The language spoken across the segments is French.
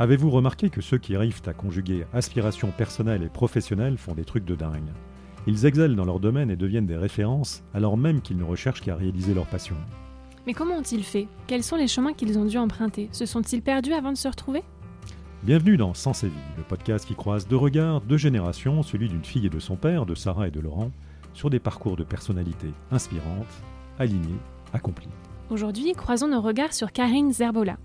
Avez-vous remarqué que ceux qui arrivent à conjuguer aspiration personnelle et professionnelle font des trucs de dingue? Ils excellent dans leur domaine et deviennent des références alors même qu'ils ne recherchent qu'à réaliser leur passion. Mais comment ont-ils fait? Quels sont les chemins qu'ils ont dû emprunter? Se sont-ils perdus avant de se retrouver? Bienvenue dans Sens et Vie, le podcast qui croise deux regards, deux générations, celui d'une fille et de son père, de Sarah et de Laurent, sur des parcours de personnalités inspirantes, alignées, accomplies. Aujourd'hui, croisons nos regards sur Karine Zerbola.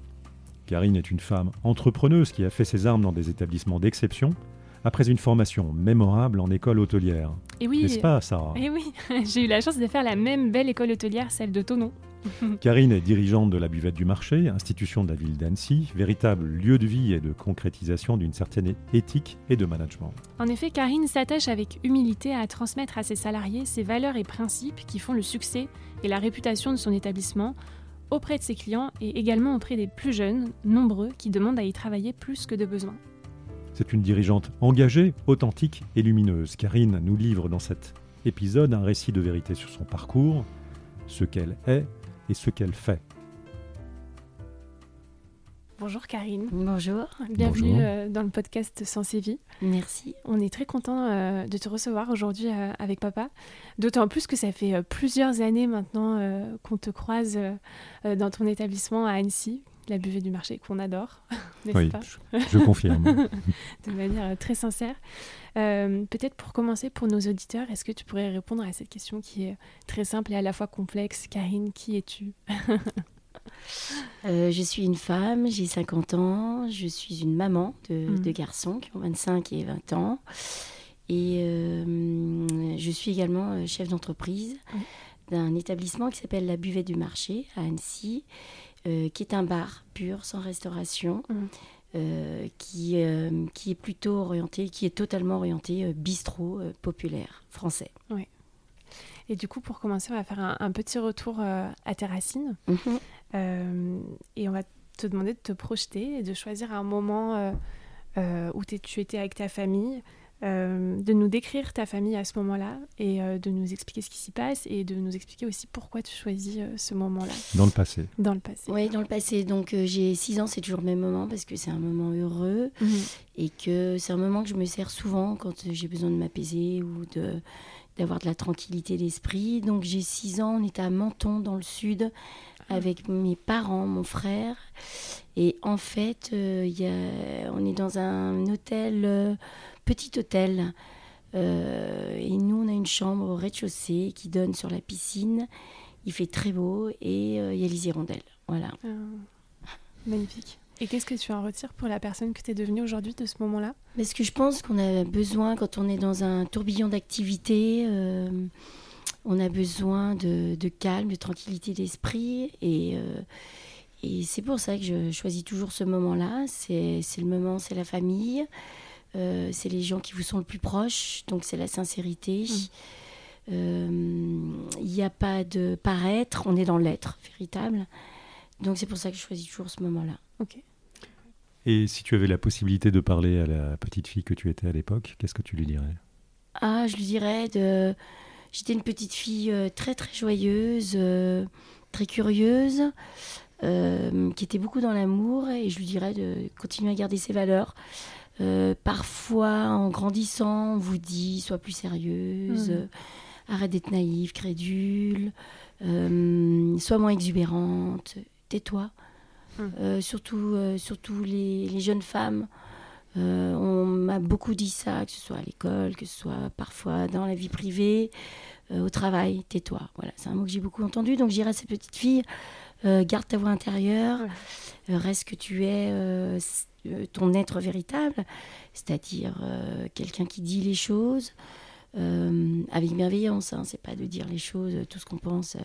Karine est une femme entrepreneuse qui a fait ses armes dans des établissements d'exception après une formation mémorable en école hôtelière. Et oui, N'est-ce pas, Sarah? Et oui, j'ai eu la chance de faire la même belle école hôtelière, celle de Tonon. Karine est dirigeante de la buvette du marché, institution de la ville d'Annecy, véritable lieu de vie et de concrétisation d'une certaine éthique et de management. En effet, Karine s'attache avec humilité à transmettre à ses salariés ses valeurs et principes qui font le succès et la réputation de son établissement auprès de ses clients et également auprès des plus jeunes, nombreux, qui demandent à y travailler plus que de besoin. C'est une dirigeante engagée, authentique et lumineuse. Karine nous livre dans cet épisode un récit de vérité sur son parcours, ce qu'elle est et ce qu'elle fait. Bonjour Karine. Bonjour. Bienvenue Bonjour. euh, dans le podcast Sens et Vie. Merci. On est très content euh, de te recevoir aujourd'hui euh, avec papa. D'autant plus que ça fait euh, plusieurs années maintenant euh, qu'on te croise dans ton établissement à Annecy, la buvette du marché qu'on adore, n'est-ce Oui, pas je, je confirme. De manière euh, très sincère. Euh, Peut-être pour commencer, pour nos auditeurs, est-ce que tu pourrais répondre à cette question qui est très simple et à la fois complexe? Karine, qui es-tu? Euh, je suis une femme, j'ai 50 ans, je suis une maman de, de garçons qui ont 25 et 20 ans. Et euh, je suis également euh, chef d'entreprise d'un établissement qui s'appelle la Buvette du Marché à Annecy, euh, qui est un bar pur, sans restauration, euh, qui, euh, qui est plutôt orienté, qui est totalement orienté euh, bistrot populaire français. Et du coup, pour commencer, on va faire un, un petit retour à tes racines. Mhm. Et on va te demander de te projeter et de choisir un moment euh, euh, où tu étais avec ta famille, euh, de nous décrire ta famille à ce moment-là et euh, de nous expliquer ce qui s'y passe et de nous expliquer aussi pourquoi tu choisis euh, ce moment-là Dans le passé. dans le passé. Oui, dans le passé. Donc euh, j'ai 6 ans, c'est toujours le même moment parce que c'est un moment heureux Mhm. et que c'est un moment que je me sers souvent quand euh, j'ai besoin de m'apaiser ou de d'avoir de la tranquillité d'esprit. Donc j'ai 6 ans, on était à Menton dans le sud avec mes parents, mon frère. Et en fait, euh, il y a, on est dans un hôtel, euh, petit hôtel. Euh, et nous, on a une chambre au rez-de-chaussée qui donne sur la piscine. Il fait très beau et il y a les hirondelles. Voilà. Ah, magnifique. Et qu'est-ce que tu en retires pour la personne que tu es devenue aujourd'hui de ce moment-là? Parce que je pense qu'on a besoin, quand on est dans un tourbillon d'activité, euh, on a besoin de, de calme, de tranquillité d'esprit. Et, euh, et c'est pour ça que je choisis toujours ce moment-là. C'est le moment, c'est la famille, euh, c'est les gens qui vous sont le plus proches, donc c'est la sincérité. Il n'y a pas de paraître, on est dans l'être véritable. Donc c'est pour ça que je choisis toujours ce moment-là. Ok. Et si tu avais la possibilité de parler à la petite fille que tu étais à l'époque, qu'est-ce que tu lui dirais? Ah, je lui dirais de. J'étais une petite fille euh, très très joyeuse, euh, très curieuse, euh, qui était beaucoup dans l'amour et je lui dirais de continuer à garder ses valeurs. Euh, parfois, en grandissant, on vous dit sois plus sérieuse, euh, arrête d'être naïve, crédule, euh, sois moins exubérante, tais-toi. Mhm. Euh, surtout, euh, surtout les, les jeunes femmes. Euh, on m'a beaucoup dit ça, que ce soit à l'école, que ce soit parfois dans la vie privée, au travail, tais-toi. Voilà, c'est un mot que j'ai beaucoup entendu. Donc j'irai à cette petite fille, garde ta voix intérieure, Ouais. reste que tu es ton être véritable, c'est-à-dire quelqu'un qui dit les choses euh, avec bienveillance. Hein, c'est pas de dire les choses, tout ce qu'on pense euh,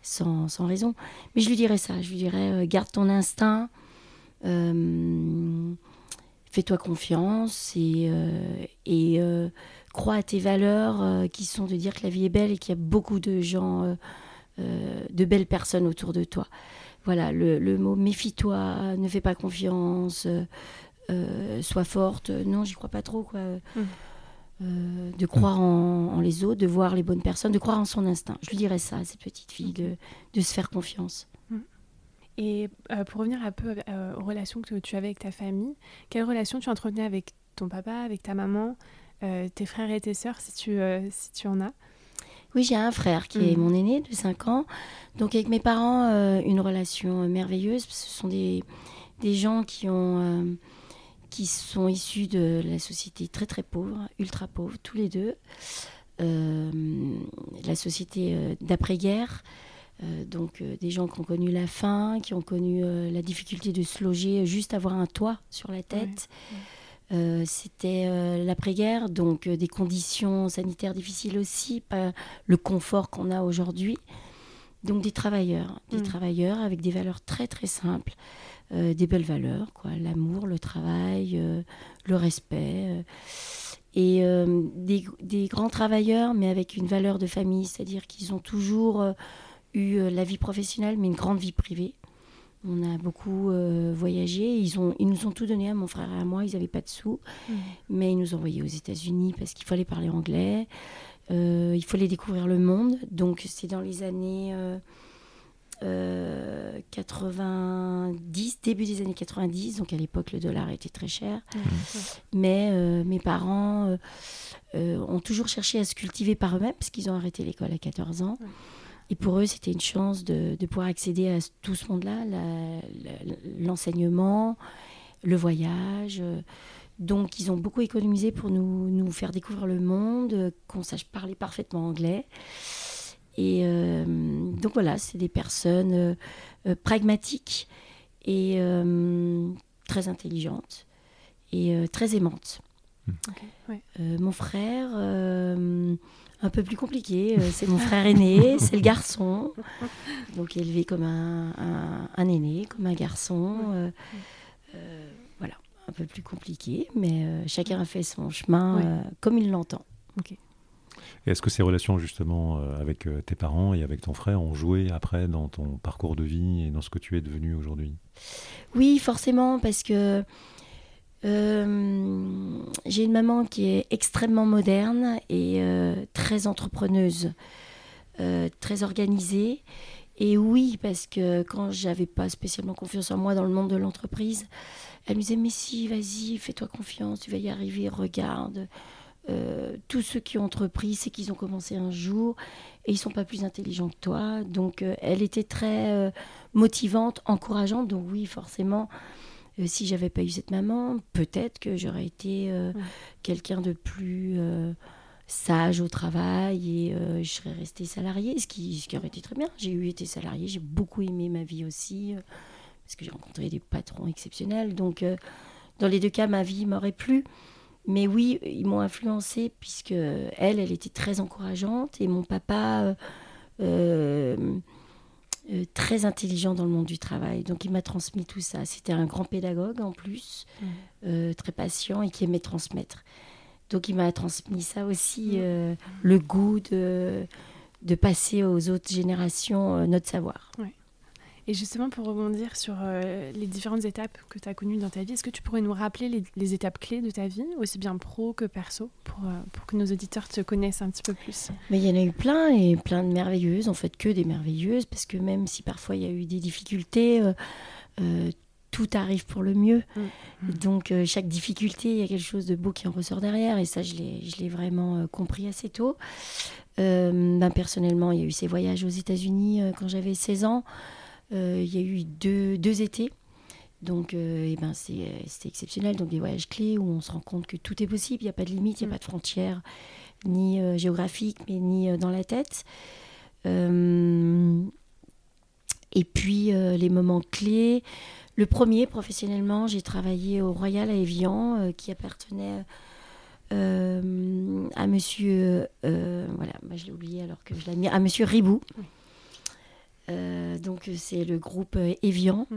sans, raison. Mais je lui dirais ça, je lui dirais euh, garde ton instinct. Fais-toi confiance et, crois à tes valeurs qui sont de dire que la vie est belle et qu'il y a beaucoup de gens, de belles personnes autour de toi. Voilà, le, mot méfie-toi, ne fais pas confiance, sois forte. Non, j'y crois pas trop. Quoi. Euh, de croire en, en les autres, de voir les bonnes personnes, de croire en son instinct. Je lui dirais ça à cette petite fille, de, de se faire confiance. Et pour revenir un peu aux relations que tu avais avec ta famille, quelles relations tu entretenais avec ton papa, avec ta maman, tes frères et tes sœurs, si tu, si tu en as? Oui, j'ai un frère qui est mhm. mon aîné de 5 ans. Donc avec mes parents, euh, une relation merveilleuse. Ce sont des, des gens qui, ont, euh, qui sont issus de la société très très pauvre, ultra pauvre, tous les deux. Euh, la société d'après-guerre. donc des gens qui ont connu la faim, qui ont connu la difficulté de se loger, juste avoir un toit sur la tête. Euh, c'était euh, l'après-guerre, donc euh, des conditions sanitaires difficiles aussi, pas le confort qu'on a aujourd'hui. Donc des travailleurs, des mm. travailleurs avec des valeurs très très simples, des belles valeurs, quoi, l'amour, le travail, le respect, et des, des, grands travailleurs, mais avec une valeur de famille, c'est-à-dire qu'ils ont toujours eu la vie professionnelle, mais une grande vie privée. On a beaucoup euh, voyagé. Ils, ont, ils nous ont tout donné à mon frère et à moi. Ils n'avaient pas de sous. Mm. Mais ils nous ont envoyés aux États-Unis parce qu'il fallait parler anglais. Euh, il fallait découvrir le monde. Donc, c'est dans les années 90, euh, début des années 90. Donc, à l'époque, le dollar était très cher. Mm. Mais mes parents ont toujours cherché à se cultiver par eux-mêmes parce qu'ils ont arrêté l'école à 14 ans. Et pour eux, c'était une chance de, pouvoir accéder à tout ce monde-là, l'enseignement, le voyage. Donc, ils ont beaucoup économisé pour nous, nous faire découvrir le monde, qu'on sache parler parfaitement anglais. Et euh, donc voilà, c'est des personnes euh, euh, pragmatiques et très intelligentes et très aimantes. Hmm. mon frère un peu plus compliqué. Euh, c'est mon frère aîné, c'est le garçon. Donc élevé comme un, un, aîné, comme un garçon. Euh, euh, voilà, un peu plus compliqué, mais chacun a fait son chemin comme il l'entend. Est-ce que ces relations justement avec tes parents et avec ton frère ont joué après dans ton parcours de vie et dans ce que tu es devenu aujourd'hui? Oui, forcément, parce que euh, j'ai une maman qui est extrêmement moderne et euh, très entrepreneuse, euh, très organisée. Et oui, parce que quand j'avais pas spécialement confiance en moi dans le monde de l'entreprise, elle me disait Mais si, vas-y, fais-toi confiance, tu vas y arriver, regarde. Tous ceux qui ont entrepris, c'est qu'ils ont commencé un jour et ils sont pas plus intelligents que toi. Donc, elle était très motivante, encourageante. Donc, oui, forcément, euh, si j'avais pas eu cette maman, peut-être que j'aurais été euh, quelqu'un de plus euh, sage au travail et je serais restée salariée, ce qui, ce qui aurait été très bien. J'ai eu été salariée, j'ai beaucoup aimé ma vie aussi, parce que j'ai rencontré des patrons exceptionnels. Donc, dans les deux cas, ma vie m'aurait plu. Mais oui, ils m'ont influencée puisque elle, elle était très encourageante et mon papa euh, très intelligent dans le monde du travail. Donc il m'a transmis tout ça. C'était un grand pédagogue en plus, mmh. euh, très patient et qui aimait transmettre. Donc il m'a transmis ça aussi, mmh. euh, le goût de, de passer aux autres générations notre savoir. Et justement, pour rebondir sur euh, les différentes étapes que tu as connues dans ta vie, est-ce que tu pourrais nous rappeler les, étapes clés de ta vie, aussi bien pro que perso, pour, euh, pour, que nos auditeurs te connaissent un petit peu plus? Mais il y en a eu plein, et plein de merveilleuses, en fait que des merveilleuses, parce que même si parfois il y a eu des difficultés, euh, tout arrive pour le mieux. Mm. Mm. Donc chaque difficulté, il y a quelque chose de beau qui en ressort derrière, et ça je l'ai vraiment compris assez tôt. Ben, personnellement, il y a eu ces voyages aux États-Unis quand j'avais 16 ans. Euh, il y a eu deux, deux étés. Donc, euh, eh ben, euh, c'était exceptionnel. Donc, des voyages clés où on se rend compte que tout est possible. Il n'y a pas de limite, il n'y a mm. pas de frontières, ni géographiques, mais ni dans la tête. et puis, les moments clés. Le premier, professionnellement, j'ai travaillé au Royal à Evian, qui appartenait à monsieur. voilà, je l'ai oublié alors que je l'ai mis. À monsieur Ribou. Euh, donc c'est le groupe euh, Evian. Mm.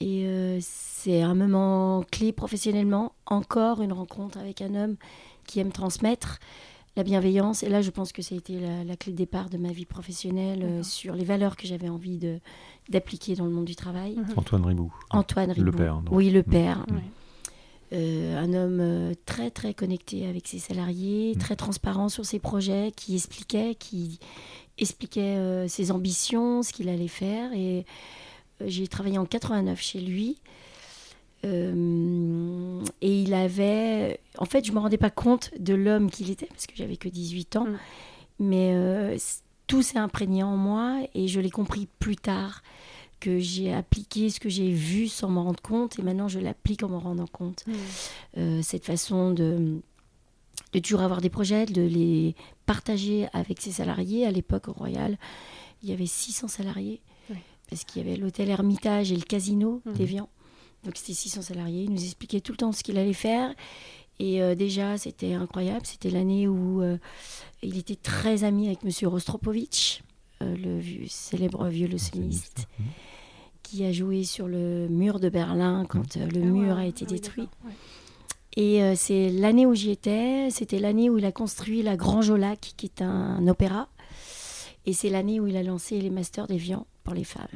Et euh, c'est un moment clé professionnellement. Encore une rencontre avec un homme qui aime transmettre la bienveillance. Et là, je pense que ça a été la, clé de départ de ma vie professionnelle sur les valeurs que j'avais envie de, d'appliquer dans le monde du travail. Mm-hmm. Antoine Ribou. Antoine Ribou. Le père. Oui, le père. Mm. un homme très très connecté avec ses salariés, mm. très transparent sur ses projets, qui expliquait, qui, expliquait euh, ses ambitions, ce qu'il allait faire. Et J'ai travaillé en 89 chez lui. Euh, et il avait. En fait, je ne me rendais pas compte de l'homme qu'il était, parce que j'avais que 18 ans. Mm. Mais euh, tout s'est imprégné en moi et je l'ai compris plus tard. Que j'ai appliqué ce que j'ai vu sans m'en rendre compte et maintenant je l'applique en m'en rendant compte. Mm. Euh, cette façon de, de toujours avoir des projets, de les partager avec ses salariés. À l'époque, au Royal, il y avait 600 salariés Oui. parce qu'il y avait l'hôtel Hermitage et le casino Mhm. d'Evian. Donc c'était 600 salariés. Il nous expliquait tout le temps ce qu'il allait faire. Et euh, déjà, c'était incroyable. C'était l'année où euh, il était très ami avec Monsieur Rostropovitch, euh, le vieux- célèbre violoncelliste, Mhm. qui a joué sur le mur de Berlin quand euh, le Ah, mur ouais. a été Ah détruit. Et euh, c'est l'année où j'y étais, c'était l'année où il a construit la Grange au Lac, qui est un opéra. Et c'est l'année où il a lancé les Masters d'Evian pour les femmes.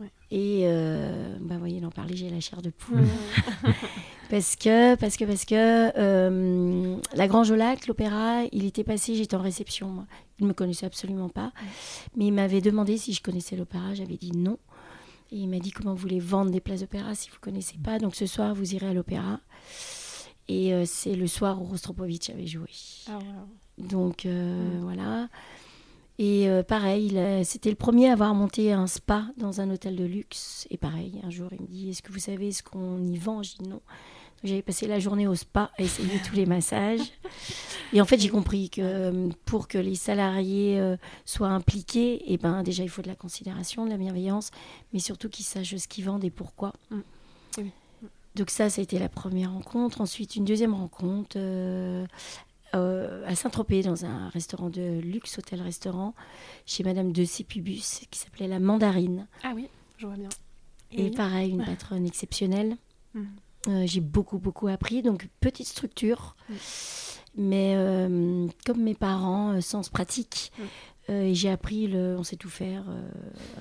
Ouais. Et, euh, bah, vous voyez, d'en parler, j'ai la chair de poule. Mm. Parce que, parce que, parce que euh, la Grange au Lac, l'opéra, il était passé, j'étais en réception. Moi. Il ne me connaissait absolument pas. Mais il m'avait demandé si je connaissais l'opéra. J'avais dit non. Et il m'a dit comment vous voulez vendre des places d'opéra si vous ne connaissez pas. Donc ce soir, vous irez à l'opéra. Et euh, c'est le soir où Rostropovitch avait joué. Ah. Donc euh, Mm. voilà. Et euh, pareil, c'était le premier à avoir monté un spa dans un hôtel de luxe. Et pareil, un jour, il me dit Est-ce que vous savez ce qu'on y vend? Je dis non. J'avais passé la journée au spa à essayer tous les massages. Et en fait, j'ai compris que euh, pour que les salariés euh, soient impliqués, et ben, déjà, il faut de la considération, de la bienveillance, mais surtout qu'ils sachent ce qu'ils vendent et pourquoi. Mm. Eh oui. Donc ça, ça a été la première rencontre. Ensuite, une deuxième rencontre euh, euh, à Saint-Tropez, dans un restaurant de luxe, hôtel-restaurant, chez Madame de Sépubus, qui s'appelait La Mandarine. Ah oui, je vois bien. Et Oui. pareil, une patronne exceptionnelle. Mm. Euh, j'ai beaucoup, beaucoup appris. Donc, petite structure. Mais euh, comme mes parents, euh, sens pratique. Euh, et j'ai appris, le, on sait tout faire,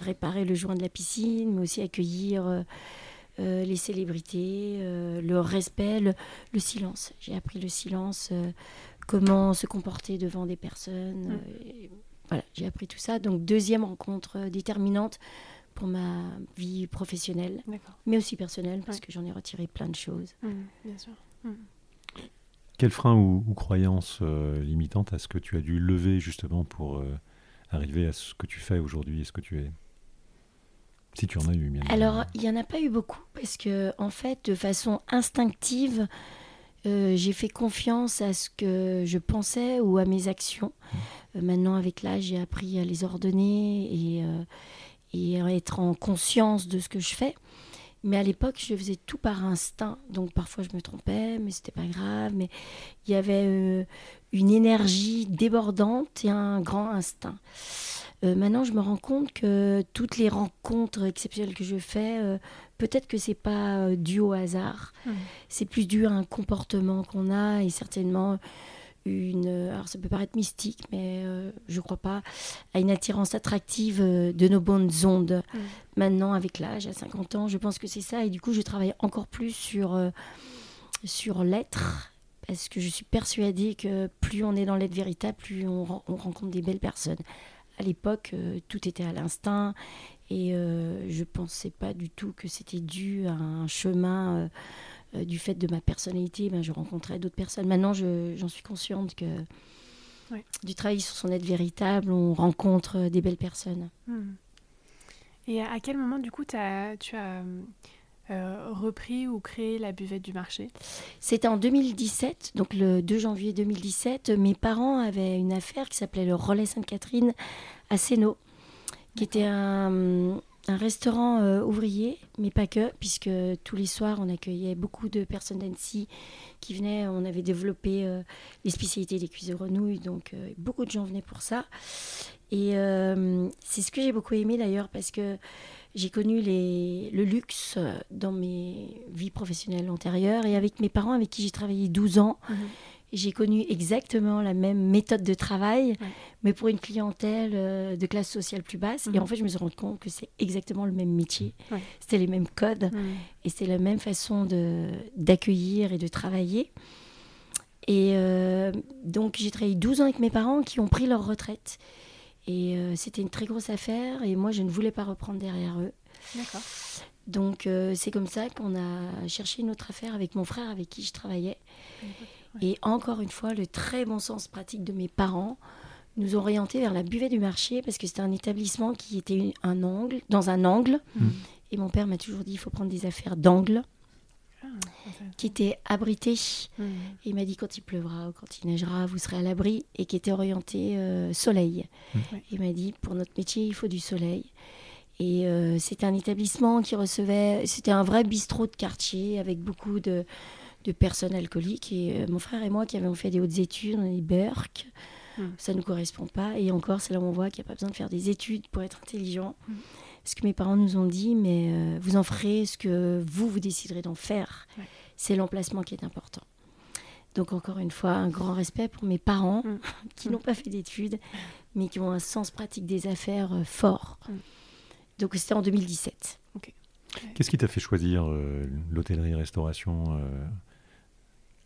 réparer le joint de la piscine, mais aussi accueillir les célébrités, le respect, le, le silence. J'ai appris le silence, comment se comporter devant des personnes. Et voilà, j'ai appris tout ça. Donc, deuxième rencontre déterminante pour ma vie professionnelle mais aussi personnel, parce Ouais. que j'en ai retiré plein de choses. Mm, bien sûr. Mm. Quel frein ou, ou croyance euh, limitante est-ce que tu as dû lever justement pour euh, arriver à ce que tu fais aujourd'hui et ce que tu es? Si tu en as eu, bien Alors, il n'y en a pas eu beaucoup, parce que, en fait, de façon instinctive, euh, j'ai fait confiance à ce que je pensais ou à mes actions. Euh, maintenant, avec l'âge, j'ai appris à les ordonner et, euh, et être en conscience de ce que je fais. Mais à l'époque, je faisais tout par instinct. Donc parfois, je me trompais, mais c'était pas grave. Mais il y avait euh, une énergie débordante et un grand instinct. Euh, maintenant, je me rends compte que toutes les rencontres exceptionnelles que je fais, euh, peut-être que c'est pas dû au hasard. Mm. C'est plus dû à un comportement qu'on a et certainement une. Alors, ça peut paraître mystique, mais euh, je crois pas à une attirance attractive euh, de nos bonnes ondes. Mm. Maintenant, avec l'âge, à 50 ans, je pense que c'est ça. Et du coup, je travaille encore plus sur euh, sur l'être. Parce que je suis persuadée que plus on est dans l'être véritable, plus on, ren- on rencontre des belles personnes. À l'époque, euh, tout était à l'instinct et je pensais pas du tout que c'était dû à un chemin euh, du fait de ma personnalité. Ben, je rencontrais d'autres personnes. Maintenant, je- j'en suis consciente que Ouais. du travail sur son être véritable, on rencontre euh, des belles personnes. Mm. Et à quel moment, du coup, tu as euh, repris ou créé la buvette du marché? C'était en 2017, donc le 2 janvier 2017. Mes parents avaient une affaire qui s'appelait le Relais Sainte-Catherine à Sénaux, qui était un, un restaurant euh, ouvrier, mais pas que, puisque tous les soirs on accueillait beaucoup de personnes d'Annecy qui venaient. On avait développé euh, les spécialités des cuisses de grenouille, donc euh, beaucoup de gens venaient pour ça. Et c'est ce que j'ai beaucoup aimé d'ailleurs, parce que j'ai connu le luxe dans mes vies professionnelles antérieures et avec mes parents avec qui j'ai travaillé 12 ans, j'ai connu exactement la même méthode de travail, Ouais. mais pour une clientèle euh, de classe sociale plus basse. Et Mhm. en fait, je me suis rendu compte que c'est exactement le même métier. Ouais. C'était les mêmes codes Mm. et c'est la même façon de, d'accueillir et de travailler. Et euh, donc, j'ai travaillé 12 ans avec mes parents qui ont pris leur retraite. Et euh, c'était une très grosse affaire et moi, je ne voulais pas reprendre derrière eux. D'accord. Donc c'est comme ça qu'on a cherché une autre affaire avec mon frère avec qui je travaillais. Et encore une fois, le très bon sens pratique de mes parents nous ont orientés vers la buvette du marché parce que c'était un établissement qui était un angle, dans un angle. Mm. Et mon père m'a toujours dit il faut prendre des affaires d'angle Ah, qui étaient abritées. Et il m'a dit quand il pleuvra ou quand il neigera, vous serez à l'abri et qui était orienté euh, soleil. Mm. Ouais. Il m'a dit pour notre métier, il faut du soleil. Et euh, c'était un établissement qui recevait, c'était un vrai bistrot de quartier avec beaucoup de, de personnes alcooliques. Et euh, mon frère et moi qui avions fait des hautes études, on est Berck, Mm. ça ne nous correspond pas. Et encore, c'est là où on voit qu'il n'y a pas besoin de faire des études pour être intelligent. Mm. Ce que mes parents nous ont dit, mais euh, vous en ferez ce que vous, vous déciderez d'en faire. Ouais. C'est l'emplacement qui est important. Donc encore une fois, un grand respect pour mes parents Mm. qui n'ont pas fait d'études, mais qui ont un sens pratique des affaires euh, fort. Mm. Donc c'était en 2017. Qu'est-ce qui t'a fait choisir euh, l'hôtellerie-restauration euh,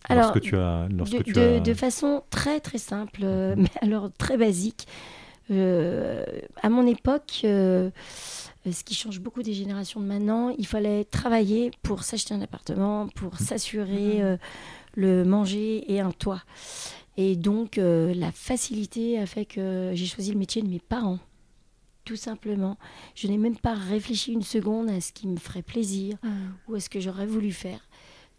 Alors, lorsque tu as, lorsque de, tu de- as... de façon très très simple, euh, Mhm. mais alors très basique. Euh, à mon époque, euh, ce qui change beaucoup des générations de maintenant, il fallait travailler pour s'acheter un appartement, pour s'assurer Mhm. euh, le manger et un toit. Et donc, euh, la facilité a fait que j'ai choisi le métier de mes parents. Tout simplement. Je n'ai même pas réfléchi une seconde à ce qui me ferait plaisir Mhm. ou à ce que j'aurais voulu faire.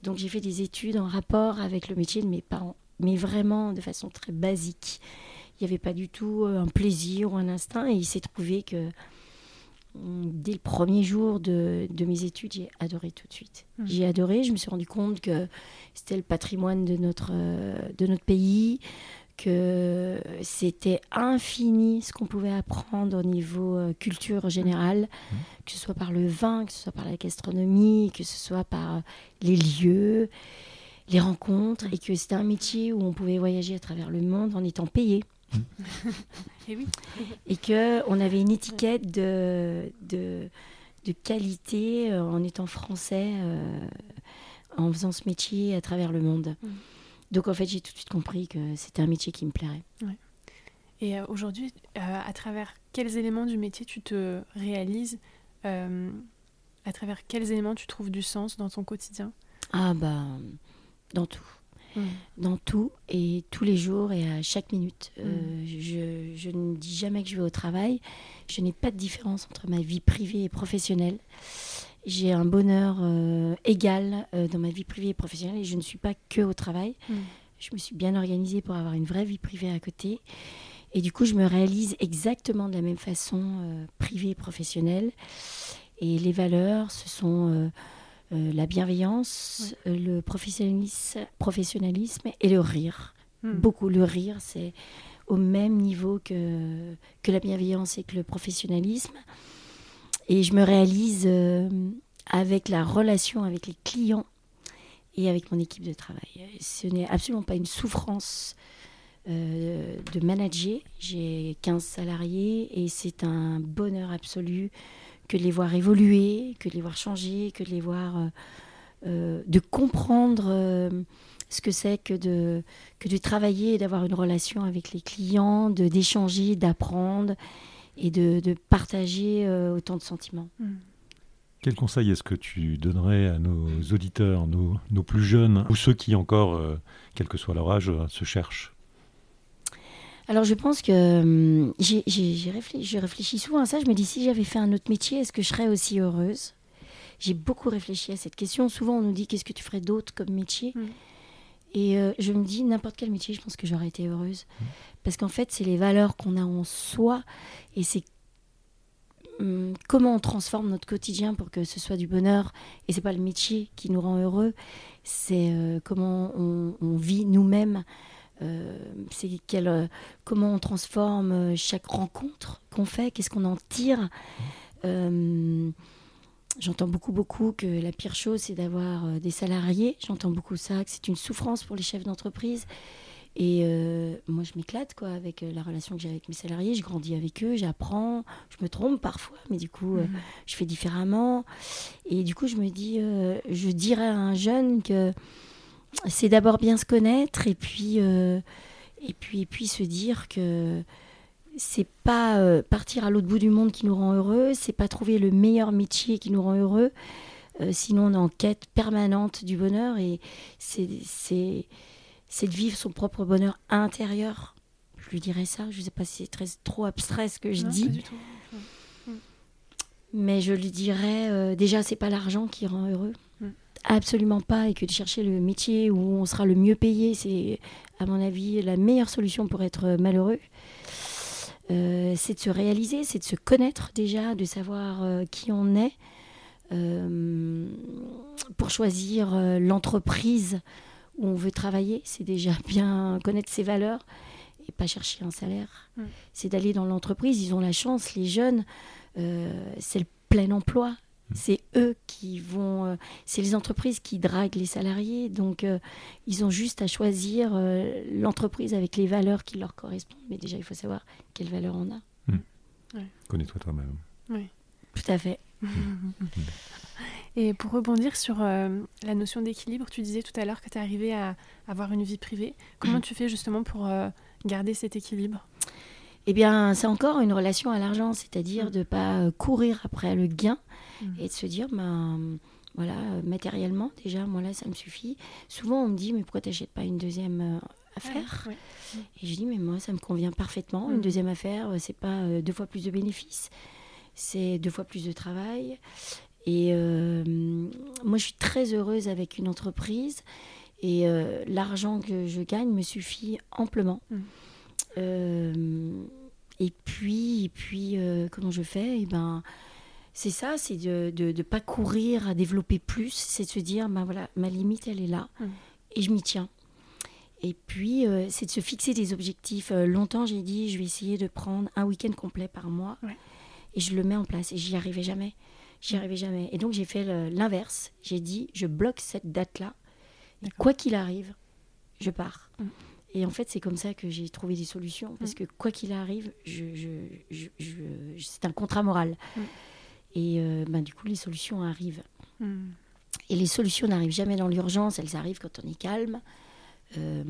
Donc j'ai fait des études en rapport avec le métier de mes parents, mais vraiment de façon très basique. Il n'y avait pas du tout euh, un plaisir ou un instinct, et il s'est trouvé que hum, dès le premier jour de, de mes études, j'ai adoré tout de suite. Mhm. J'ai adoré, je me suis rendu compte que c'était le patrimoine de notre, euh, de notre pays, que c'était infini ce qu'on pouvait apprendre au niveau euh, culture générale, que ce soit par le vin, que ce soit par la gastronomie, que ce soit par euh, les lieux, les rencontres, et que c'était un métier où on pouvait voyager à travers le monde en étant payé. Et oui. Et qu'on avait une étiquette de, de, de qualité euh, en étant français, euh, en faisant ce métier à travers le monde. Mm. Donc en fait, j'ai tout de suite compris que c'était un métier qui me plairait. Et euh, aujourd'hui, euh, à travers quels éléments du métier tu te réalises euh, À travers quels éléments tu trouves du sens dans ton quotidien? Ah bah, dans tout. dans tout et tous les jours et à chaque minute. Euh, je, je ne dis jamais que je vais au travail. Je n'ai pas de différence entre ma vie privée et professionnelle. J'ai un bonheur euh, égal euh, dans ma vie privée et professionnelle et je ne suis pas que au travail. Mm. Je me suis bien organisée pour avoir une vraie vie privée à côté. Et du coup, je me réalise exactement de la même façon, euh, privée et professionnelle. Et les valeurs, ce sont la bienveillance, le professionnalisme, professionnalisme et le rire. Mm. Beaucoup le rire, c'est au même niveau que, que la bienveillance et que le professionnalisme. Et je me réalise euh, avec la relation avec les clients et avec mon équipe de travail. Ce n'est absolument pas une souffrance euh, de manager. J'ai 15 salariés et c'est un bonheur absolu que de les voir évoluer, que de les voir changer, que de les voir, euh, de comprendre ce que c'est que de, que de travailler et d'avoir une relation avec les clients, d'échanger, d'apprendre et de, de partager euh, autant de sentiments. Mm. Quel conseil est-ce que tu donnerais à nos auditeurs, nos, nos plus jeunes, ou ceux qui encore, euh, quel que soit leur âge, euh, se cherchent? Alors je pense que j'ai- réfléchi, je réfléchis souvent à ça. Je me dis si j'avais fait un autre métier, est-ce que je serais aussi heureuse? J'ai beaucoup réfléchi à cette question. Souvent on nous dit qu'est-ce que tu ferais d'autre comme métier? Mm. Et euh, je me dis n'importe quel métier, je pense que j'aurais été heureuse. Parce qu'en fait c'est les valeurs qu'on a en soi et c'est hum, comment on transforme notre quotidien pour que ce soit du bonheur. Et c'est pas le métier qui nous rend heureux, c'est euh, comment on, vit nous-mêmes. Euh, c'est euh, comment on transforme chaque rencontre qu'on fait, qu'est-ce qu'on en tire. J'entends beaucoup, beaucoup que la pire chose, c'est d'avoir des salariés. J'entends beaucoup ça, que c'est une souffrance pour les chefs d'entreprise. Et euh, moi, je m'éclate quoi avec euh, la relation que j'ai avec mes salariés. Je grandis avec eux, j'apprends, je me trompe parfois, mais du coup, euh, Mhm. je fais différemment. Et du coup, je me dis, euh, je dirais à un jeune que c'est d'abord bien se connaître et puis, et puis, et puis se dire que c'est pas partir à l'autre bout du monde qui nous rend heureux, c'est pas trouver le meilleur métier qui nous rend heureux. Sinon, on est en quête permanente du bonheur et c'est c'est de vivre son propre bonheur intérieur. Je lui dirais ça. Je sais pas si c'est très trop abstrait ce que je dis. Pas du tout. Mais je lui dirais euh, déjà, c'est pas l'argent qui rend heureux. Mm. Absolument pas. Et que de chercher le métier où on sera le mieux payé, c'est, à mon avis, la meilleure solution pour être malheureux. Euh, c'est de se réaliser, c'est de se connaître déjà, de savoir euh, qui on est, euh, pour choisir l'entreprise où on veut travailler. C'est déjà bien connaître ses valeurs et pas chercher un salaire. Mm. C'est d'aller dans l'entreprise. Ils ont la chance, les jeunes, euh, c'est le plein emploi. C'est eux qui vont, euh, c'est les entreprises qui draguent les salariés, donc euh, ils ont juste à choisir euh, l'entreprise avec les valeurs qui leur correspondent. Mais déjà, il faut savoir quelles valeurs on a. Connais-toi toi-même. Tout à fait. Et pour rebondir sur euh, la notion d'équilibre, tu disais tout à l'heure que tu arrivais à avoir une vie privée. Comment tu fais justement pour euh, garder cet équilibre? Eh bien, c'est encore une relation à l'argent, c'est-à dire Mm. de pas euh, courir après le gain Mm. et de se dire, ben, voilà, matériellement, déjà, moi là, ça me suffit. Souvent, on me dit, mais pourquoi t'achètes pas une deuxième euh, affaire? Ouais. Et je dis, mais moi, ça me convient parfaitement. Une deuxième affaire, c'est pas deux fois plus de bénéfices, c'est deux fois plus de travail. Et euh, moi, je suis très heureuse avec une entreprise et euh, l'argent que je gagne me suffit amplement. Mhm. Euh, et puis, et puis comment je fais? Eh ben, c'est ça, c'est de ne pas courir à développer plus, c'est de se dire, ben voilà, ma limite, elle est là, Mhm. et je m'y tiens. Et puis, c'est de se fixer des objectifs. Longtemps, j'ai dit, je vais essayer de prendre un week-end complet par mois. Ouais. Et je le mets en place. Et j'y arrivais jamais. J'y arrivais jamais. Et donc, j'ai fait l'inverse. J'ai dit, je bloque cette date-là. Et quoi qu'il arrive, je pars. Mm. Et en fait, c'est comme ça que j'ai trouvé des solutions. Parce Mm. que quoi qu'il arrive, je, je- je- je- c'est un contrat moral. Mm. Et euh, ben, du coup, les solutions arrivent. Et les solutions n'arrivent jamais dans l'urgence, elles arrivent quand on est calme, euh,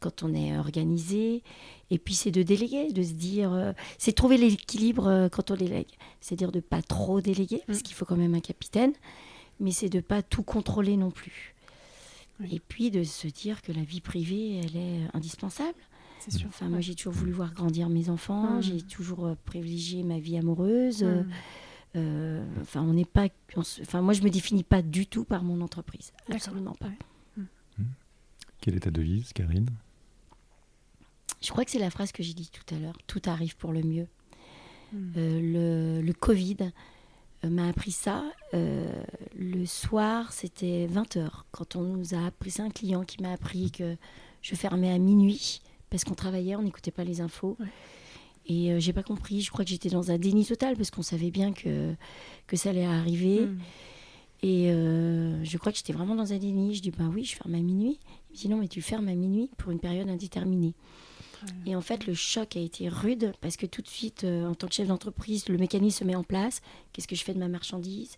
quand on est organisé. Et puis c'est de déléguer, de se dire, euh, c'est de trouver l'équilibre euh, quand on délègue. C'est-à-dire de pas trop déléguer, parce Mm. qu'il faut quand même un capitaine, mais c'est de pas tout contrôler non plus. Oui. Et puis de se dire que la vie privée, elle est indispensable. C'est sûr. Enfin, moi, j'ai toujours voulu voir grandir mes enfants, Mm. j'ai toujours euh, privilégié ma vie amoureuse. euh, enfin, on n'est pas. on se- Enfin, moi, je me définis pas du tout par mon entreprise. Absolument pas. Ouais. Quelle est ta devise, Karine? Je crois que c'est la phrase que j'ai dit tout à l'heure. Tout arrive pour le mieux. Hmm. Euh, le, le Covid euh, m'a appris ça. Euh, le soir, c'était 20h. Quand on nous a appris, c'est un client qui m'a appris que je fermais à minuit parce qu'on travaillait, on n'écoutait pas les infos. Ouais. Et euh, j'ai pas compris. Je crois que j'étais dans un déni total parce qu'on savait bien que, que ça allait arriver. Hmm. Et euh, je crois que j'étais vraiment dans un déni. Je dis, bah oui, je ferme à minuit. Me dit, non, mais tu fermes à minuit pour une période indéterminée. Et en fait, le choc a été rude parce que tout de suite, euh, en tant que chef d'entreprise, le mécanisme se met en place. Qu'est-ce que je fais de ma marchandise?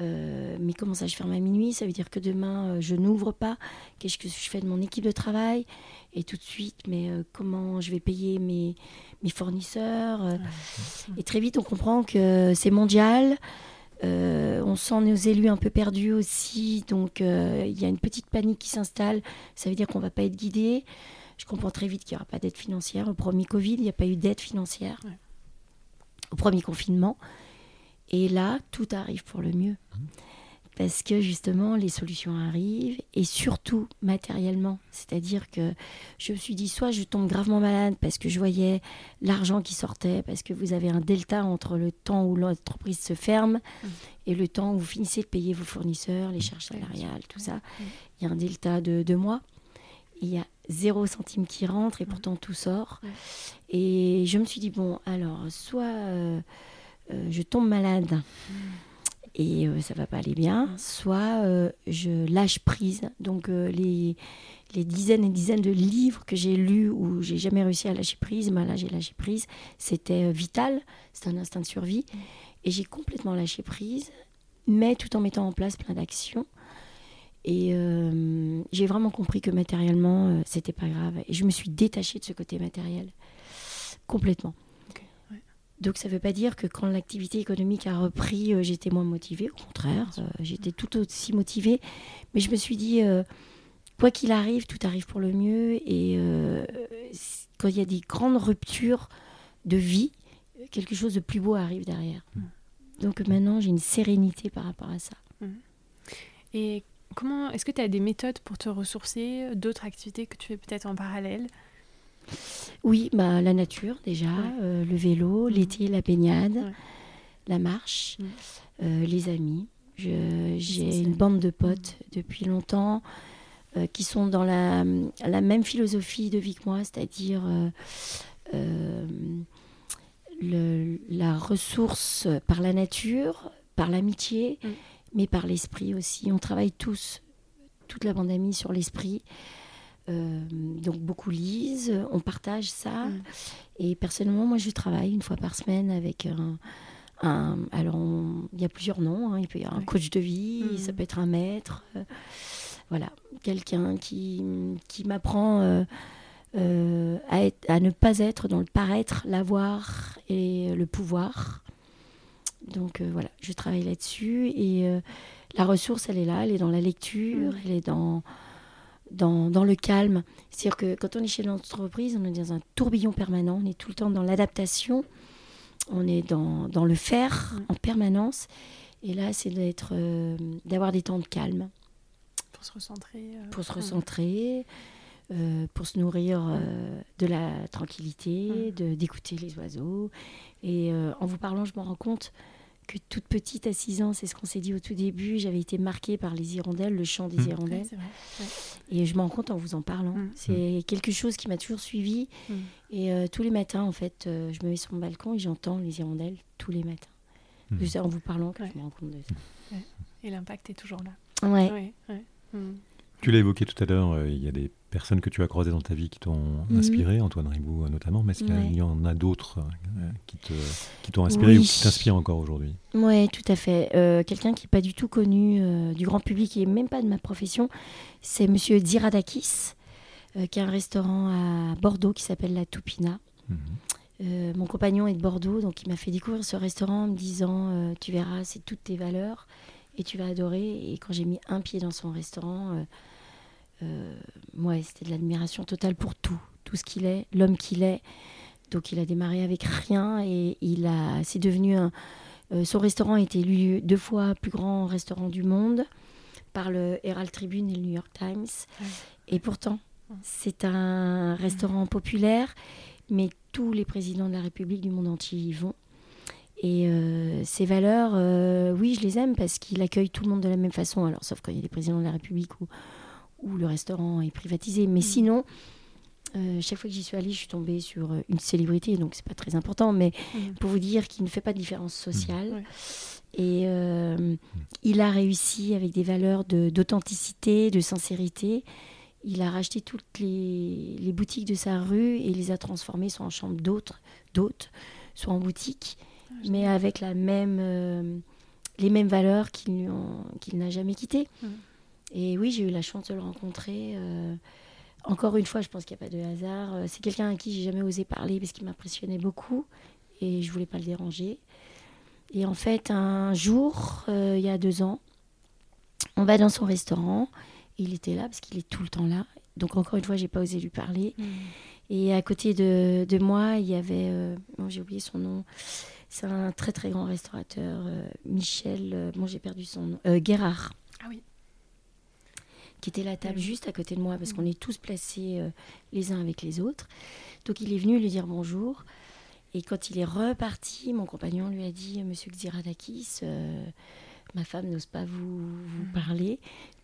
Euh, Mais comment ça, je ferme à minuit? Ça veut dire que demain, euh, je n'ouvre pas. Qu'est-ce que je fais de mon équipe de travail? Et tout de suite, mais comment je vais payer mes, mes fournisseurs? Et très vite, on comprend que c'est mondial. Euh, on sent nos élus un peu perdus aussi, donc euh, il y a une petite panique qui s'installe. Ça veut dire qu'on va pas être guidé. Je comprends très vite qu'il n'y aura pas d'aide financière. Au premier Covid, il n'y a pas eu d'aide financière. Ouais. Au premier confinement. Et là, tout arrive pour le mieux. Parce que justement, les solutions arrivent, et surtout matériellement. C'est-à-dire que je me suis dit, soit je tombe gravement malade parce que je voyais l'argent qui sortait, parce que vous avez un delta entre le temps où l'entreprise se ferme Mm. et le temps où vous finissez de payer vos fournisseurs, les charges bien sûr. salariales, tout ça. Il y a un delta de deux mois. Il y a zéro centime qui rentre et pourtant tout sort. Et je me suis dit, bon, alors, soit euh, euh, je tombe malade et euh, ça va pas aller bien, Mm. soit euh, je lâche prise. Donc, euh, les, les dizaines et dizaines de livres que j'ai lus où j'ai jamais réussi à lâcher prise, ben là, j'ai lâché prise. C'était vital, c'était un instinct de survie. Mm. Et j'ai complètement lâché prise, mais tout en mettant en place plein d'actions. Et euh, j'ai vraiment compris que matériellement, euh, c'était pas grave. Et je me suis détachée de ce côté matériel. complètement. Donc ça ne veut pas dire que quand l'activité économique a repris, euh, j'étais moins motivée. Au contraire, euh, j'étais tout aussi motivée. Mais je me suis dit, euh, quoi qu'il arrive, tout arrive pour le mieux. Et quand il y a des grandes ruptures de vie, quelque chose de plus beau arrive derrière. Mm. Donc maintenant, j'ai une sérénité par rapport à ça. Et comment est-ce que tu as des méthodes pour te ressourcer, d'autres activités que tu fais peut-être en parallèle? Oui, bah, la nature déjà, Ouais. euh, le vélo, Mhm. l'été, la baignade, Ouais. la marche, Mhm. euh, les amis. J'ai une bande de potes depuis longtemps euh, qui sont dans la, la même philosophie de vie que moi, c'est-à-dire la ressource par la nature, par l'amitié, Mhm. mais par l'esprit aussi. On travaille tous, toute la bande d'amis, sur l'esprit. Euh, donc beaucoup lisent, on partage ça. Mhm. Et personnellement, moi, je travaille une fois par semaine avec un. un- alors, il y a plusieurs noms. hein. Il peut y avoir un coach de vie, ça peut être un maître. euh, voilà, quelqu'un qui, qui m'apprend euh, euh, à, être- à ne pas être dans le paraître, l'avoir et le pouvoir. Donc voilà, je travaille là-dessus. Et la ressource, elle est là, elle est dans la lecture, Mhm. elle est dans, dans, dans le calme. C'est-à-dire que quand on est chez l'entreprise, on est dans un tourbillon permanent, on est tout le temps dans l'adaptation, on est dans, dans le faire Mhm. en permanence. Et là, c'est d'être, euh, d'avoir des temps de calme pour se recentrer euh, pour se recentrer, euh, pour se nourrir de la tranquillité, Mm. de, d'écouter les oiseaux. Et en vous parlant, je me rends compte que toute petite, à 6 ans, c'est ce qu'on s'est dit au tout début, j'avais été marquée par les hirondelles, le chant des Mm. Ouais, hirondelles. c'est vrai. ouais. Et je me rends compte en vous en parlant. Mm. C'est quelque chose qui m'a toujours suivi. Mm. Et euh, tous les matins, en fait, euh, je me mets sur mon balcon et j'entends les hirondelles tous les matins. C'est en vous parlant que Ouais. je me rends compte de ça. Et l'impact est toujours là. Ouais. Ouais, ouais. Tu l'as évoqué tout à l'heure, euh, il y a des personnes que tu as croisées dans ta vie qui t'ont Mhm. inspiré, Antoine Ribou euh, notamment, mais est-ce qu'il y Ouais. en a d'autres euh, qui, te, qui t'ont inspiré ou qui t'inspirent encore aujourd'hui? Oui, tout à fait. Euh, Quelqu'un qui n'est pas du tout connu euh, du grand public et même pas de ma profession, c'est Monsieur Diradakis, qui a un restaurant à Bordeaux qui s'appelle La Toupina. Mhm. Mon compagnon est de Bordeaux, donc il m'a fait découvrir ce restaurant en me disant Tu verras, c'est toutes tes valeurs et tu vas adorer. Et quand j'ai mis un pied dans son restaurant, euh, ouais, c'était de l'admiration totale pour tout, tout ce qu'il est, l'homme qu'il est. Donc il a démarré avec rien et il a, c'est devenu un. euh, son restaurant a été élu deux fois plus grand restaurant du monde par le Herald Tribune et le New York Times. Ouais. Et pourtant, c'est un restaurant populaire, mais tous les présidents de la République du monde entier y vont. Et euh, ces valeurs, euh, oui, je les aime parce qu'il accueille tout le monde de la même façon. Alors, sauf quand il y a des présidents de la République où, où le restaurant est privatisé. Mais Mm. sinon, euh, chaque fois que j'y suis allée, je suis tombée sur euh, une célébrité, donc c'est pas très important. Mais Mm. pour vous dire qu'il ne fait pas de différence sociale. Ouais. Et euh, il a réussi avec des valeurs de- d'authenticité, de, sincérité. Il a racheté toutes les, les boutiques de sa rue et les a transformées soit en chambre d'autres, d'autres, soit en boutique, Ah, mais avec la même, euh, les mêmes valeurs qu'il n'a jamais quittées. Et oui, j'ai eu la chance de le rencontrer. euh, encore une fois, je pense qu'il n'y a pas de hasard. Euh, C'est quelqu'un à qui j'ai jamais osé parler parce qu'il m'impressionnait beaucoup et je voulais pas le déranger. Et en fait, un jour, euh, il y a deux ans, on va dans son restaurant. Il était là parce qu'il est tout le temps là. Donc encore une fois, j'ai pas osé lui parler. Mm. Et à côté de, de moi, il y avait, euh, bon, j'ai oublié son nom. C'est un très très grand restaurateur, euh, Michel. euh, bon, j'ai perdu son nom. Guérard Ah oui. Qui était la table Mhm. juste à côté de moi parce Mhm. qu'on est tous placés euh, les uns avec les autres. Donc il est venu lui dire bonjour. Et quand il est reparti, mon compagnon lui a dit Monsieur Xiradakis, euh, ma femme n'ose pas vous, vous Mhm. parler.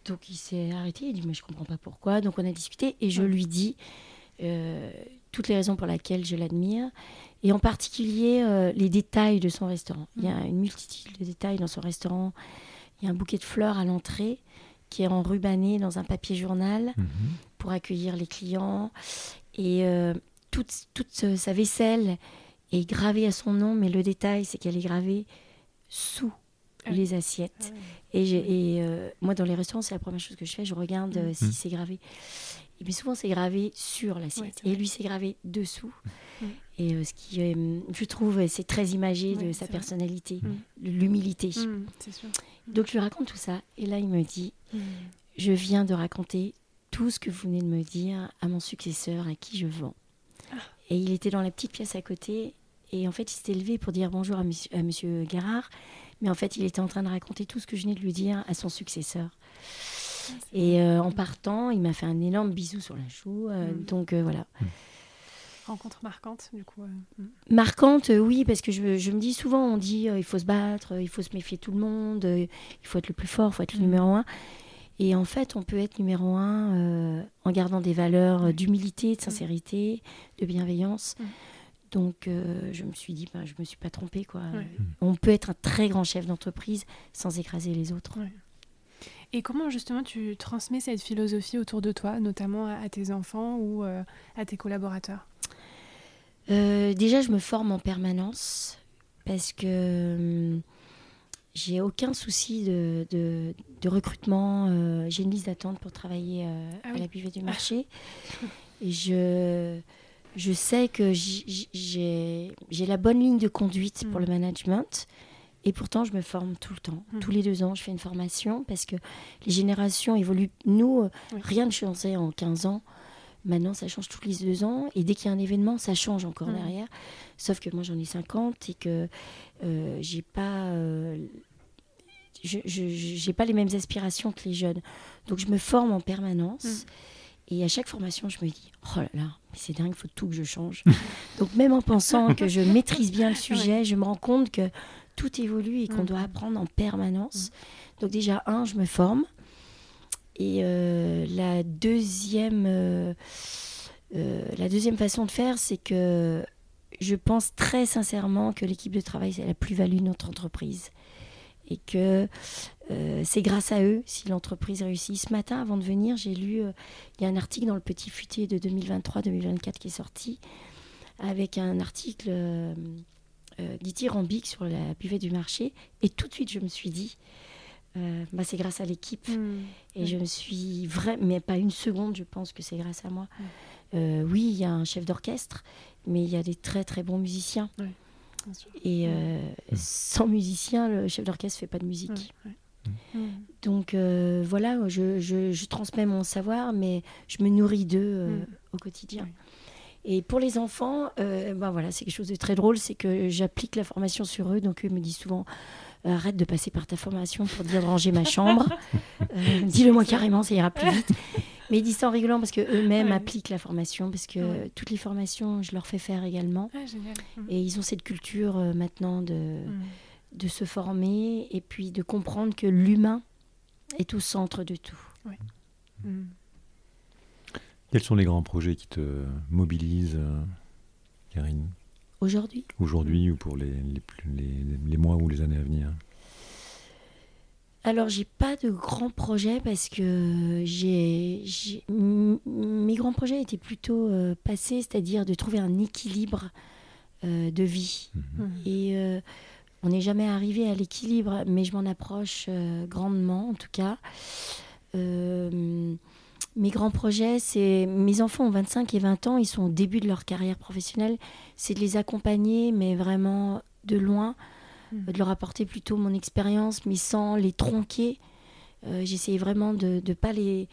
Donc il s'est arrêté. Il dit Mais je comprends pas pourquoi. Donc on a discuté et je lui dis euh, toutes les raisons pour lesquelles je l'admire. Et en particulier euh, les détails de son restaurant. Il y a une multitude de détails dans son restaurant. Il y a un bouquet de fleurs à l'entrée qui est enrubanné dans un papier journal Mhm. pour accueillir les clients. Et euh, toute, toute euh, sa vaisselle est gravée à son nom, mais le détail, c'est qu'elle est gravée sous les assiettes. Et, et moi, dans les restaurants, c'est la première chose que je fais. Je regarde si mm. c'est gravé. Et puis souvent, c'est gravé sur l'assiette. et lui, c'est gravé dessous. Mm. Et euh, ce qui, euh, je trouve, c'est très imagé de sa personnalité, l'humilité. Mm, Donc je lui raconte tout ça. Et là, il me dit, je viens de raconter tout ce que vous venez de me dire à mon successeur à qui je vends. Ah. Et il était dans la petite pièce à côté. Et en fait, il s'était levé pour dire bonjour à monsieur, à monsieur. Mais en fait, il était en train de raconter tout ce que je venais de lui dire à son successeur. Et euh, en partant, il m'a fait un énorme bisou sur la joue. Euh, mm. Donc euh, voilà. Mm. Rencontre marquante, du coup. Mm. Marquante, oui, parce que je, me dis souvent, on dit il faut se battre, il faut se méfier de tout le monde, il faut être le plus fort, il faut être le numéro un. Et en fait, on peut être numéro un en gardant des valeurs d'humilité, de sincérité, de bienveillance. Donc, je me suis dit, ben, je me suis pas trompée. Quoi. On peut être un très grand chef d'entreprise sans écraser les autres. Et comment justement tu transmets cette philosophie autour de toi, notamment à, tes enfants ou euh, à tes collaborateurs? Euh, Déjà, je me forme en permanence parce que hum, j'ai aucun souci de, de, recrutement. Euh, j'ai une liste d'attente pour travailler ah à la buvette du marché. Et je, je sais que j'ai la bonne ligne de conduite pour hmm. le management. Et pourtant, je me forme tout le temps. Mmh. Tous les deux ans, je fais une formation parce que les générations évoluent. Nous, euh, rien ne changeait en 15 ans. Maintenant, ça change tous les deux ans. Et dès qu'il y a un événement, ça change encore mmh. derrière. Sauf que moi, j'en ai 50 et que euh, j'ai pas. Euh, je j'ai pas les mêmes aspirations que les jeunes. Donc, je me forme en permanence. Mmh. Et à chaque formation, je me dis, oh là là, c'est dingue, il faut tout que je change. Donc même en pensant que je maîtrise bien le sujet, je me rends compte que tout évolue et qu'on mm. doit apprendre en permanence. Mm. Donc déjà, un, je me forme. Et euh, la, deuxième, euh, euh, la deuxième façon de faire, c'est que je pense très sincèrement que l'équipe de travail, c'est la plus-value de notre entreprise. Et que c'est grâce à eux si l'entreprise réussit. Ce matin, avant de venir, j'ai lu, il y a un article dans le Petit Futé de 2023-2024 qui est sorti, avec un article euh, dithyrambique sur la buvette du marché. Et tout de suite, je me suis dit, euh, bah, c'est grâce à l'équipe. Hmm. Et je me suis vraiment, mais pas une seconde, je pense que c'est grâce à moi. Hmm. Euh, oui, il y a un chef d'orchestre, mais il y a des très très bons musiciens. Et euh, hmm. sans musicien, le chef d'orchestre fait pas de musique. Donc voilà, je, je, je, transmets mon savoir, mais je me nourris d'eux au quotidien. Et pour les enfants, euh, ben voilà, c'est quelque chose de très drôle, c'est que j'applique la formation sur eux. Donc eux me disent souvent, arrête de passer par ta formation pour dire de ranger ma chambre. Euh, dis-le moi carrément, ça ira plus vite. Mais ils disent ça en rigolant parce qu'eux-mêmes appliquent la formation, parce que toutes les formations, je leur fais faire également. Ah, mmh. Et ils ont cette culture maintenant de, mmh. de se former et puis de comprendre que l'humain est au centre de tout. Mmh. Quels sont les grands projets qui te mobilisent, euh, Karine? Aujourd'hui Aujourd'hui ou pour les, les, mois ou les années à venir alors, j'ai pas de grands projets parce que j'ai, mes grands projets étaient plutôt euh, passés, c'est-à-dire de trouver un équilibre euh, de vie. Mhm. Et on n'est jamais arrivé à l'équilibre, mais je m'en approche grandement, en tout cas mes grands projets, c'est mes enfants ont 25 et 20 ans, ils sont au début de leur carrière professionnelle, c'est de les accompagner, mais vraiment de loin, hmm. de leur apporter plutôt mon expérience, mais sans les tronquer. Euh, J'essayais vraiment de ne pas les,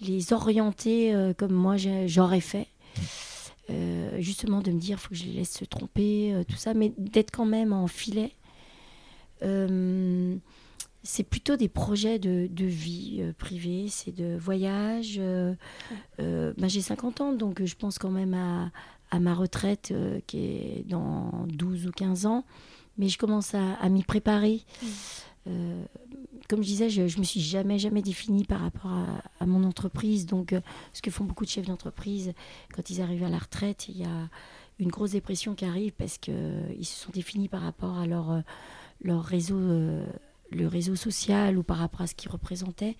les orienter euh, comme moi j'aurais fait. Euh, justement de me dire, il faut que je les laisse se tromper, tout ça, mais d'être quand même en filet c'est plutôt des projets de, vie euh, privée, c'est de voyage. Euh, euh, ben, j'ai 50 ans, donc je pense quand même à, ma retraite qui est dans 12 ou 15 ans. Mais je commence à, m'y préparer. Mm. comme je disais, je, ne me suis jamais, jamais définie par rapport à, mon entreprise. Donc, ce que font beaucoup de chefs d'entreprise, quand ils arrivent à la retraite, il y a une grosse dépression qui arrive parce qu'ils se sont définis par rapport à leur, leur réseau le réseau social ou par rapport à ce qu'il représentait.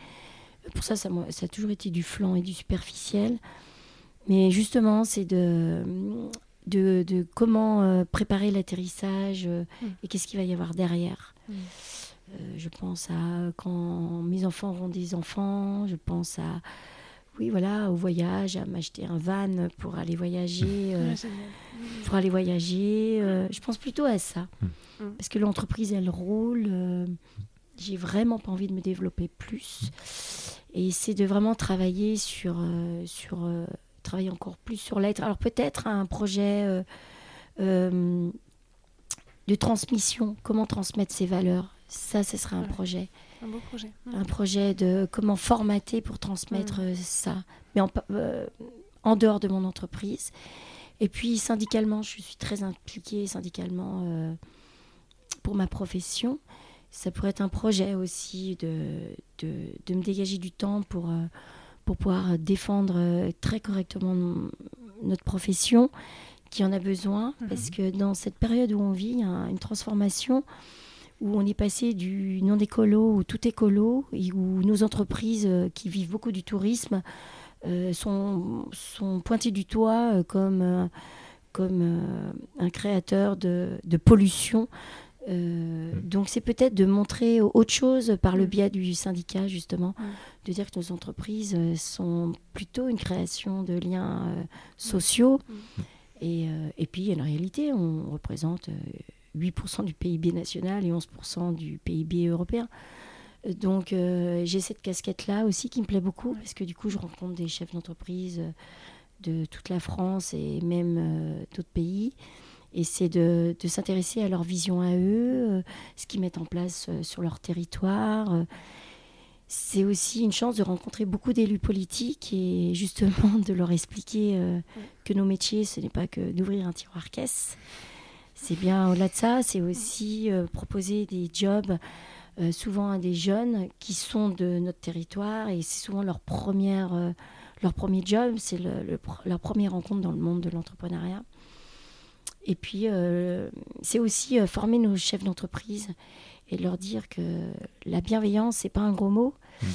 Pour ça, ça, ça, a toujours été du flanc et du superficiel. Mais justement, c'est de, de, comment euh, préparer l'atterrissage euh, mm. et qu'est-ce qu'il va y avoir derrière. Mm. je pense à quand mes enfants auront des enfants, je pense à oui, voilà, au voyage, à m'acheter un van pour aller voyager. pour aller voyager. je pense plutôt à ça. Hmm. Parce que l'entreprise, elle roule. j'ai vraiment pas envie de me développer plus. Et c'est de vraiment travailler sur, sur travailler encore plus sur l'être. Alors peut-être un projet euh, de transmission, comment transmettre ses valeurs. Ça, ce serait un projet. Un beau projet. Un projet de comment formater pour transmettre euh, ça. Mais en, euh, en, dehors de mon entreprise. Et puis syndicalement, je suis très impliquée syndicalement pour ma profession. Ça pourrait être un projet aussi de, de, de me dégager du temps pour, pour pouvoir défendre très correctement notre profession qui en a besoin, mhm. parce que dans cette période où on vit, il y a une transformation où on est passé du non écolo ou tout écolo, et où nos entreprises euh, qui vivent beaucoup du tourisme euh, sont, sont pointées du toit euh, comme, comme un créateur de, de pollution. Mhm. Donc c'est peut-être de montrer autre chose par le mhm. biais du syndicat justement, de dire que nos entreprises sont plutôt une création de liens sociaux euh, et, puis, en réalité, on représente 8% euh, du PIB national et 11% du PIB européen. Donc, euh, j'ai cette casquette-là aussi qui me plaît beaucoup, parce que du coup, je rencontre des chefs d'entreprise de toute la France et même d'autres pays. Et c'est de, de s'intéresser à leur vision à eux, ce qu'ils mettent en place sur leur territoire c'est aussi une chance de rencontrer beaucoup d'élus politiques et justement de leur expliquer euh, que nos métiers, ce n'est pas que d'ouvrir un tiroir caisse. C'est bien au-delà de ça, c'est aussi euh, proposer des jobs euh, souvent à des jeunes qui sont de notre territoire et c'est souvent leur, première, leur premier job, c'est leur première rencontre dans le monde de l'entrepreneuriat. Et puis, c'est aussi former nos chefs d'entreprise et leur dire que la bienveillance, c'est pas un gros mot. Hmm.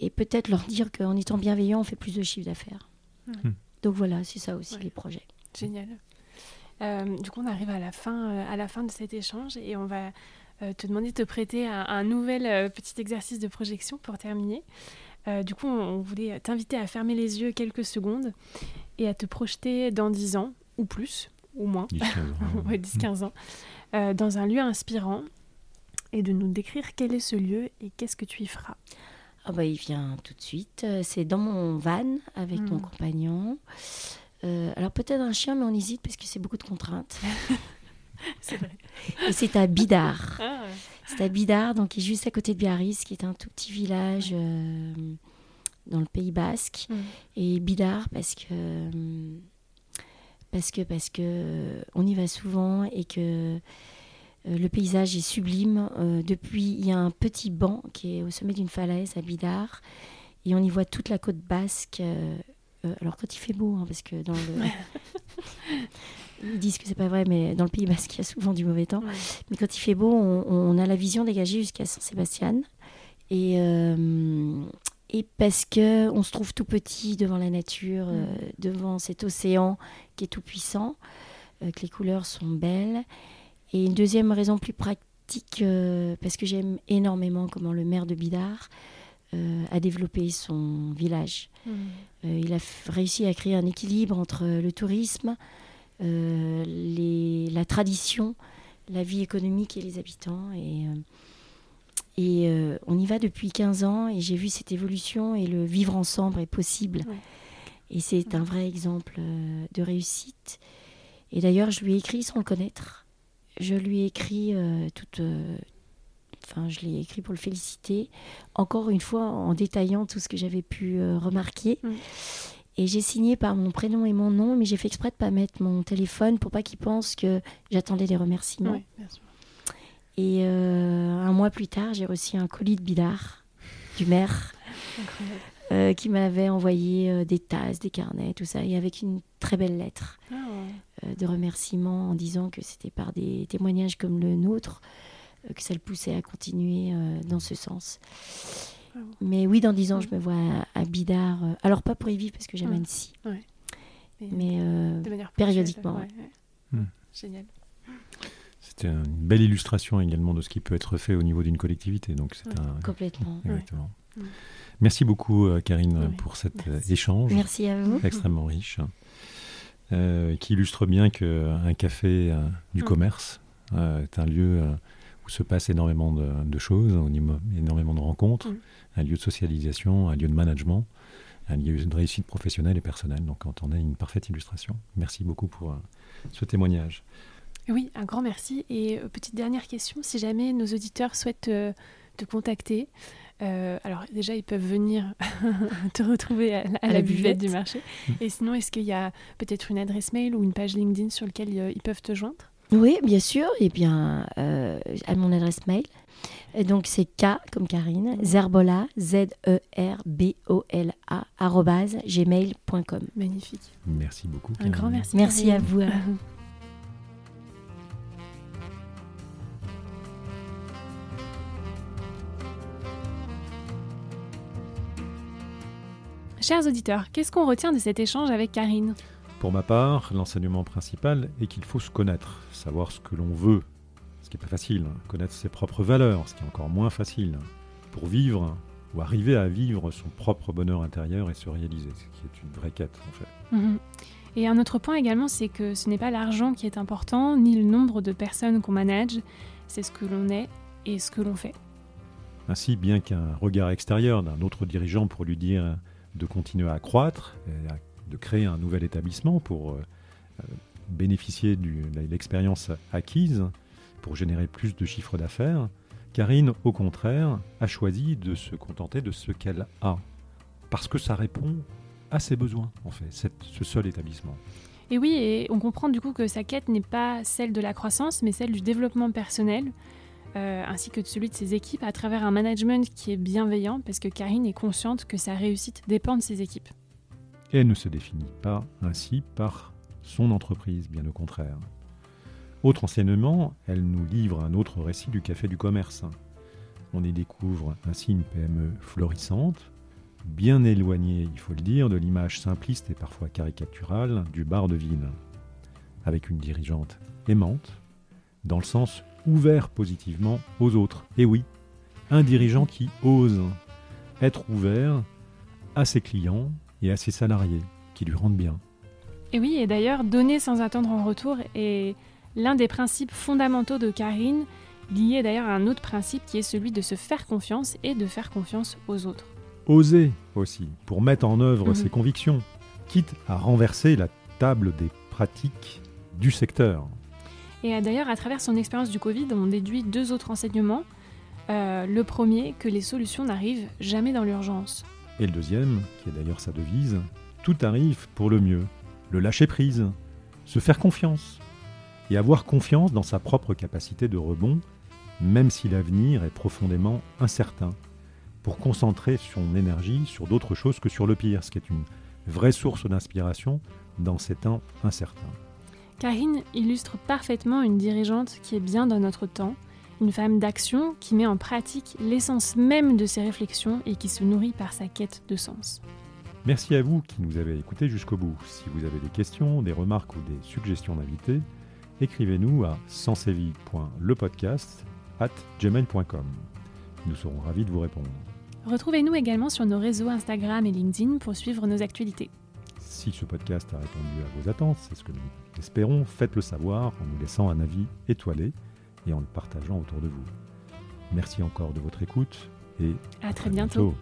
Et peut-être leur dire qu'en étant bienveillant, on fait plus de chiffre d'affaires. Hmm. Donc voilà, c'est ça aussi les projets. Génial. Euh, du coup, on arrive à la fin, euh, à la fin de cet échange et on va euh, te demander de te prêter à, un nouvel petit exercice de projection pour terminer. du coup, on, voulait t'inviter à fermer les yeux quelques secondes et à te projeter dans 10 ans ou plus, ou moins, 10-15 ans, dans un lieu inspirant et de nous décrire quel est ce lieu et qu'est-ce que tu y feras. Ah bah, il vient tout de suite. C'est dans mon van avec mon hmm. compagnon. Euh, alors peut-être un chien, mais on hésite parce que c'est beaucoup de contraintes. c'est vrai. Et c'est à Bidar. Ah c'est à Bidar, donc qui est juste à côté de Biarritz, qui est un tout petit village euh, dans le Pays Basque. Hmm. Et Bidar parce que parce que parce que on y va souvent et que euh, le paysage est sublime. Euh, depuis, il y a un petit banc qui est au sommet d'une falaise à Bidar. Et on y voit toute la côte basque. Euh, alors quand il fait beau, hein, parce que dans le... Ils disent que c'est pas vrai, mais dans le Pays basque, il y a souvent du mauvais temps. Mais quand il fait beau, on, a la vision dégagée jusqu'à Saint-Sébastien. Et, et parce que on se trouve tout petit devant la nature, devant cet océan qui est tout puissant, que les couleurs sont belles. Et une deuxième raison plus pratique, euh, parce que j'aime énormément comment le maire de Bidar euh, a développé son village. Mmh. Euh, il a réussi à créer un équilibre entre le tourisme, les, la tradition, la vie économique et les habitants. Et, et on y va depuis 15 ans et j'ai vu cette évolution et le vivre ensemble est possible. Et c'est un vrai exemple de réussite. Et d'ailleurs, je lui ai écrit sans le connaître je lui ai écrit euh, toute. Euh, enfin, je l'ai écrit pour le féliciter, encore une fois en détaillant tout ce que j'avais pu euh, remarquer. Mm. Et j'ai signé par mon prénom et mon nom, mais j'ai fait exprès de pas mettre mon téléphone pour pas qu'il pense que j'attendais des remerciements. Et un mois plus tard, j'ai reçu un colis de bidard du maire. qui m'avait envoyé des tasses, des carnets, tout ça, et avec une très belle lettre. Ah euh, de remerciements en disant que c'était par des témoignages comme le nôtre euh, que ça le poussait à continuer euh, dans ce sens. Mais oui, dans dix ans, je me vois à, Bidar. alors, pas pour y vivre parce que j'aime Annecy. Mais, périodiquement. Hmm. Génial. c'est une belle illustration également de ce qui peut être fait au niveau d'une collectivité. Donc c'est un complètement. Exactement. Merci beaucoup, euh, Karine, pour cet euh, échange. Merci à vous. Extrêmement riche, euh, qui illustre bien qu'un café du commerce est un lieu se passe énormément de, choses, énormément de rencontres, un lieu de socialisation, un lieu de management, un lieu de réussite professionnelle et personnelle. Donc, quand on a une parfaite illustration. Merci beaucoup pour ce témoignage. Oui, un grand merci. Et petite dernière question, si jamais nos auditeurs souhaitent te contacter, euh, alors déjà, ils peuvent venir te retrouver à, la, buvette. du marché. Mm. Et sinon, est-ce qu'il y a peut-être une adresse mail ou une page LinkedIn sur laquelle euh, ils peuvent te joindre? Oui, bien sûr. Et bien, euh, à mon adresse mail. Et donc c'est K comme Karine, Zerbola, Z-E-R-B-O-L-A, gmail.com. Magnifique. Merci beaucoup. Un grand merci. Merci à vous. Chers auditeurs, qu'est-ce qu'on retient de cet échange avec Karine? Pour ma part, l'enseignement principal est qu'il faut se connaître, savoir ce que l'on veut, ce qui n'est pas facile, hein. connaître ses propres valeurs, ce qui est encore moins facile, pour vivre ou arriver à vivre son propre bonheur intérieur et se réaliser, ce qui est une vraie quête en fait. Mhm. Et un autre point également, c'est que ce n'est pas l'argent qui est important, ni le nombre de personnes qu'on manage, c'est ce que l'on est et ce que l'on fait. Ainsi, bien qu'un regard extérieur d'un autre dirigeant pour lui dire de continuer à croître, de créer un nouvel établissement pour euh, euh, bénéficier de l'expérience acquise, pour générer plus de chiffres d'affaires. Karine, au contraire, a choisi de se contenter de ce qu'elle a, parce que ça répond à ses besoins, en fait, ce seul établissement. Et oui, et on comprend du coup que sa quête n'est pas celle de la croissance, mais celle du développement personnel, euh, ainsi que de celui de ses équipes à travers un management qui est bienveillant parce que Karine est consciente que sa réussite dépend de ses équipes. Elle ne se définit pas ainsi par son entreprise, bien au contraire. Autre enseignement, elle nous livre un autre récit du café du commerce. On y découvre ainsi une PME florissante, bien éloignée, il faut le dire, de l'image simpliste et parfois caricaturale du bar de ville, avec une dirigeante aimante, dans le sens ouvert positivement aux autres. Et oui, un dirigeant qui ose être ouvert à ses clients et à ses salariés, qui lui rendent bien. Et oui, et d'ailleurs, donner sans attendre en retour est l'un des principes fondamentaux de Karine, lié d'ailleurs à un autre principe qui est celui de se faire confiance et de faire confiance aux autres. Oser aussi, pour mettre en œuvre mhm. ses convictions, quitte à renverser la table des pratiques du secteur. Et d'ailleurs, à travers son expérience du Covid, on déduit deux autres enseignements. Euh, le premier, que les solutions n'arrivent jamais dans l'urgence. Et le deuxième, qui est d'ailleurs sa devise, tout arrive pour le mieux. Le lâcher prise, se faire confiance et avoir confiance dans sa propre capacité de rebond, même si l'avenir est profondément incertain, pour concentrer son énergie sur d'autres choses que sur le pire, ce qui est une vraie source d'inspiration dans ces temps incertains. Karine illustre parfaitement une dirigeante qui est bien dans notre temps, une femme d'action qui met en pratique l'essence même de ses réflexions et qui se nourrit par sa quête de sens. Merci à vous qui nous avez écoutés jusqu'au bout. Si vous avez des questions, des remarques ou des suggestions d'invités, écrivez-nous à gmail.com. Nous serons ravis de vous répondre. Retrouvez-nous également sur nos réseaux Instagram et LinkedIn pour suivre nos actualités. Si ce podcast a répondu à vos attentes, c'est ce que nous espérons, faites-le savoir en nous laissant un avis étoilé et en le partageant autour de vous. Merci encore de votre écoute et à, très, bientôt.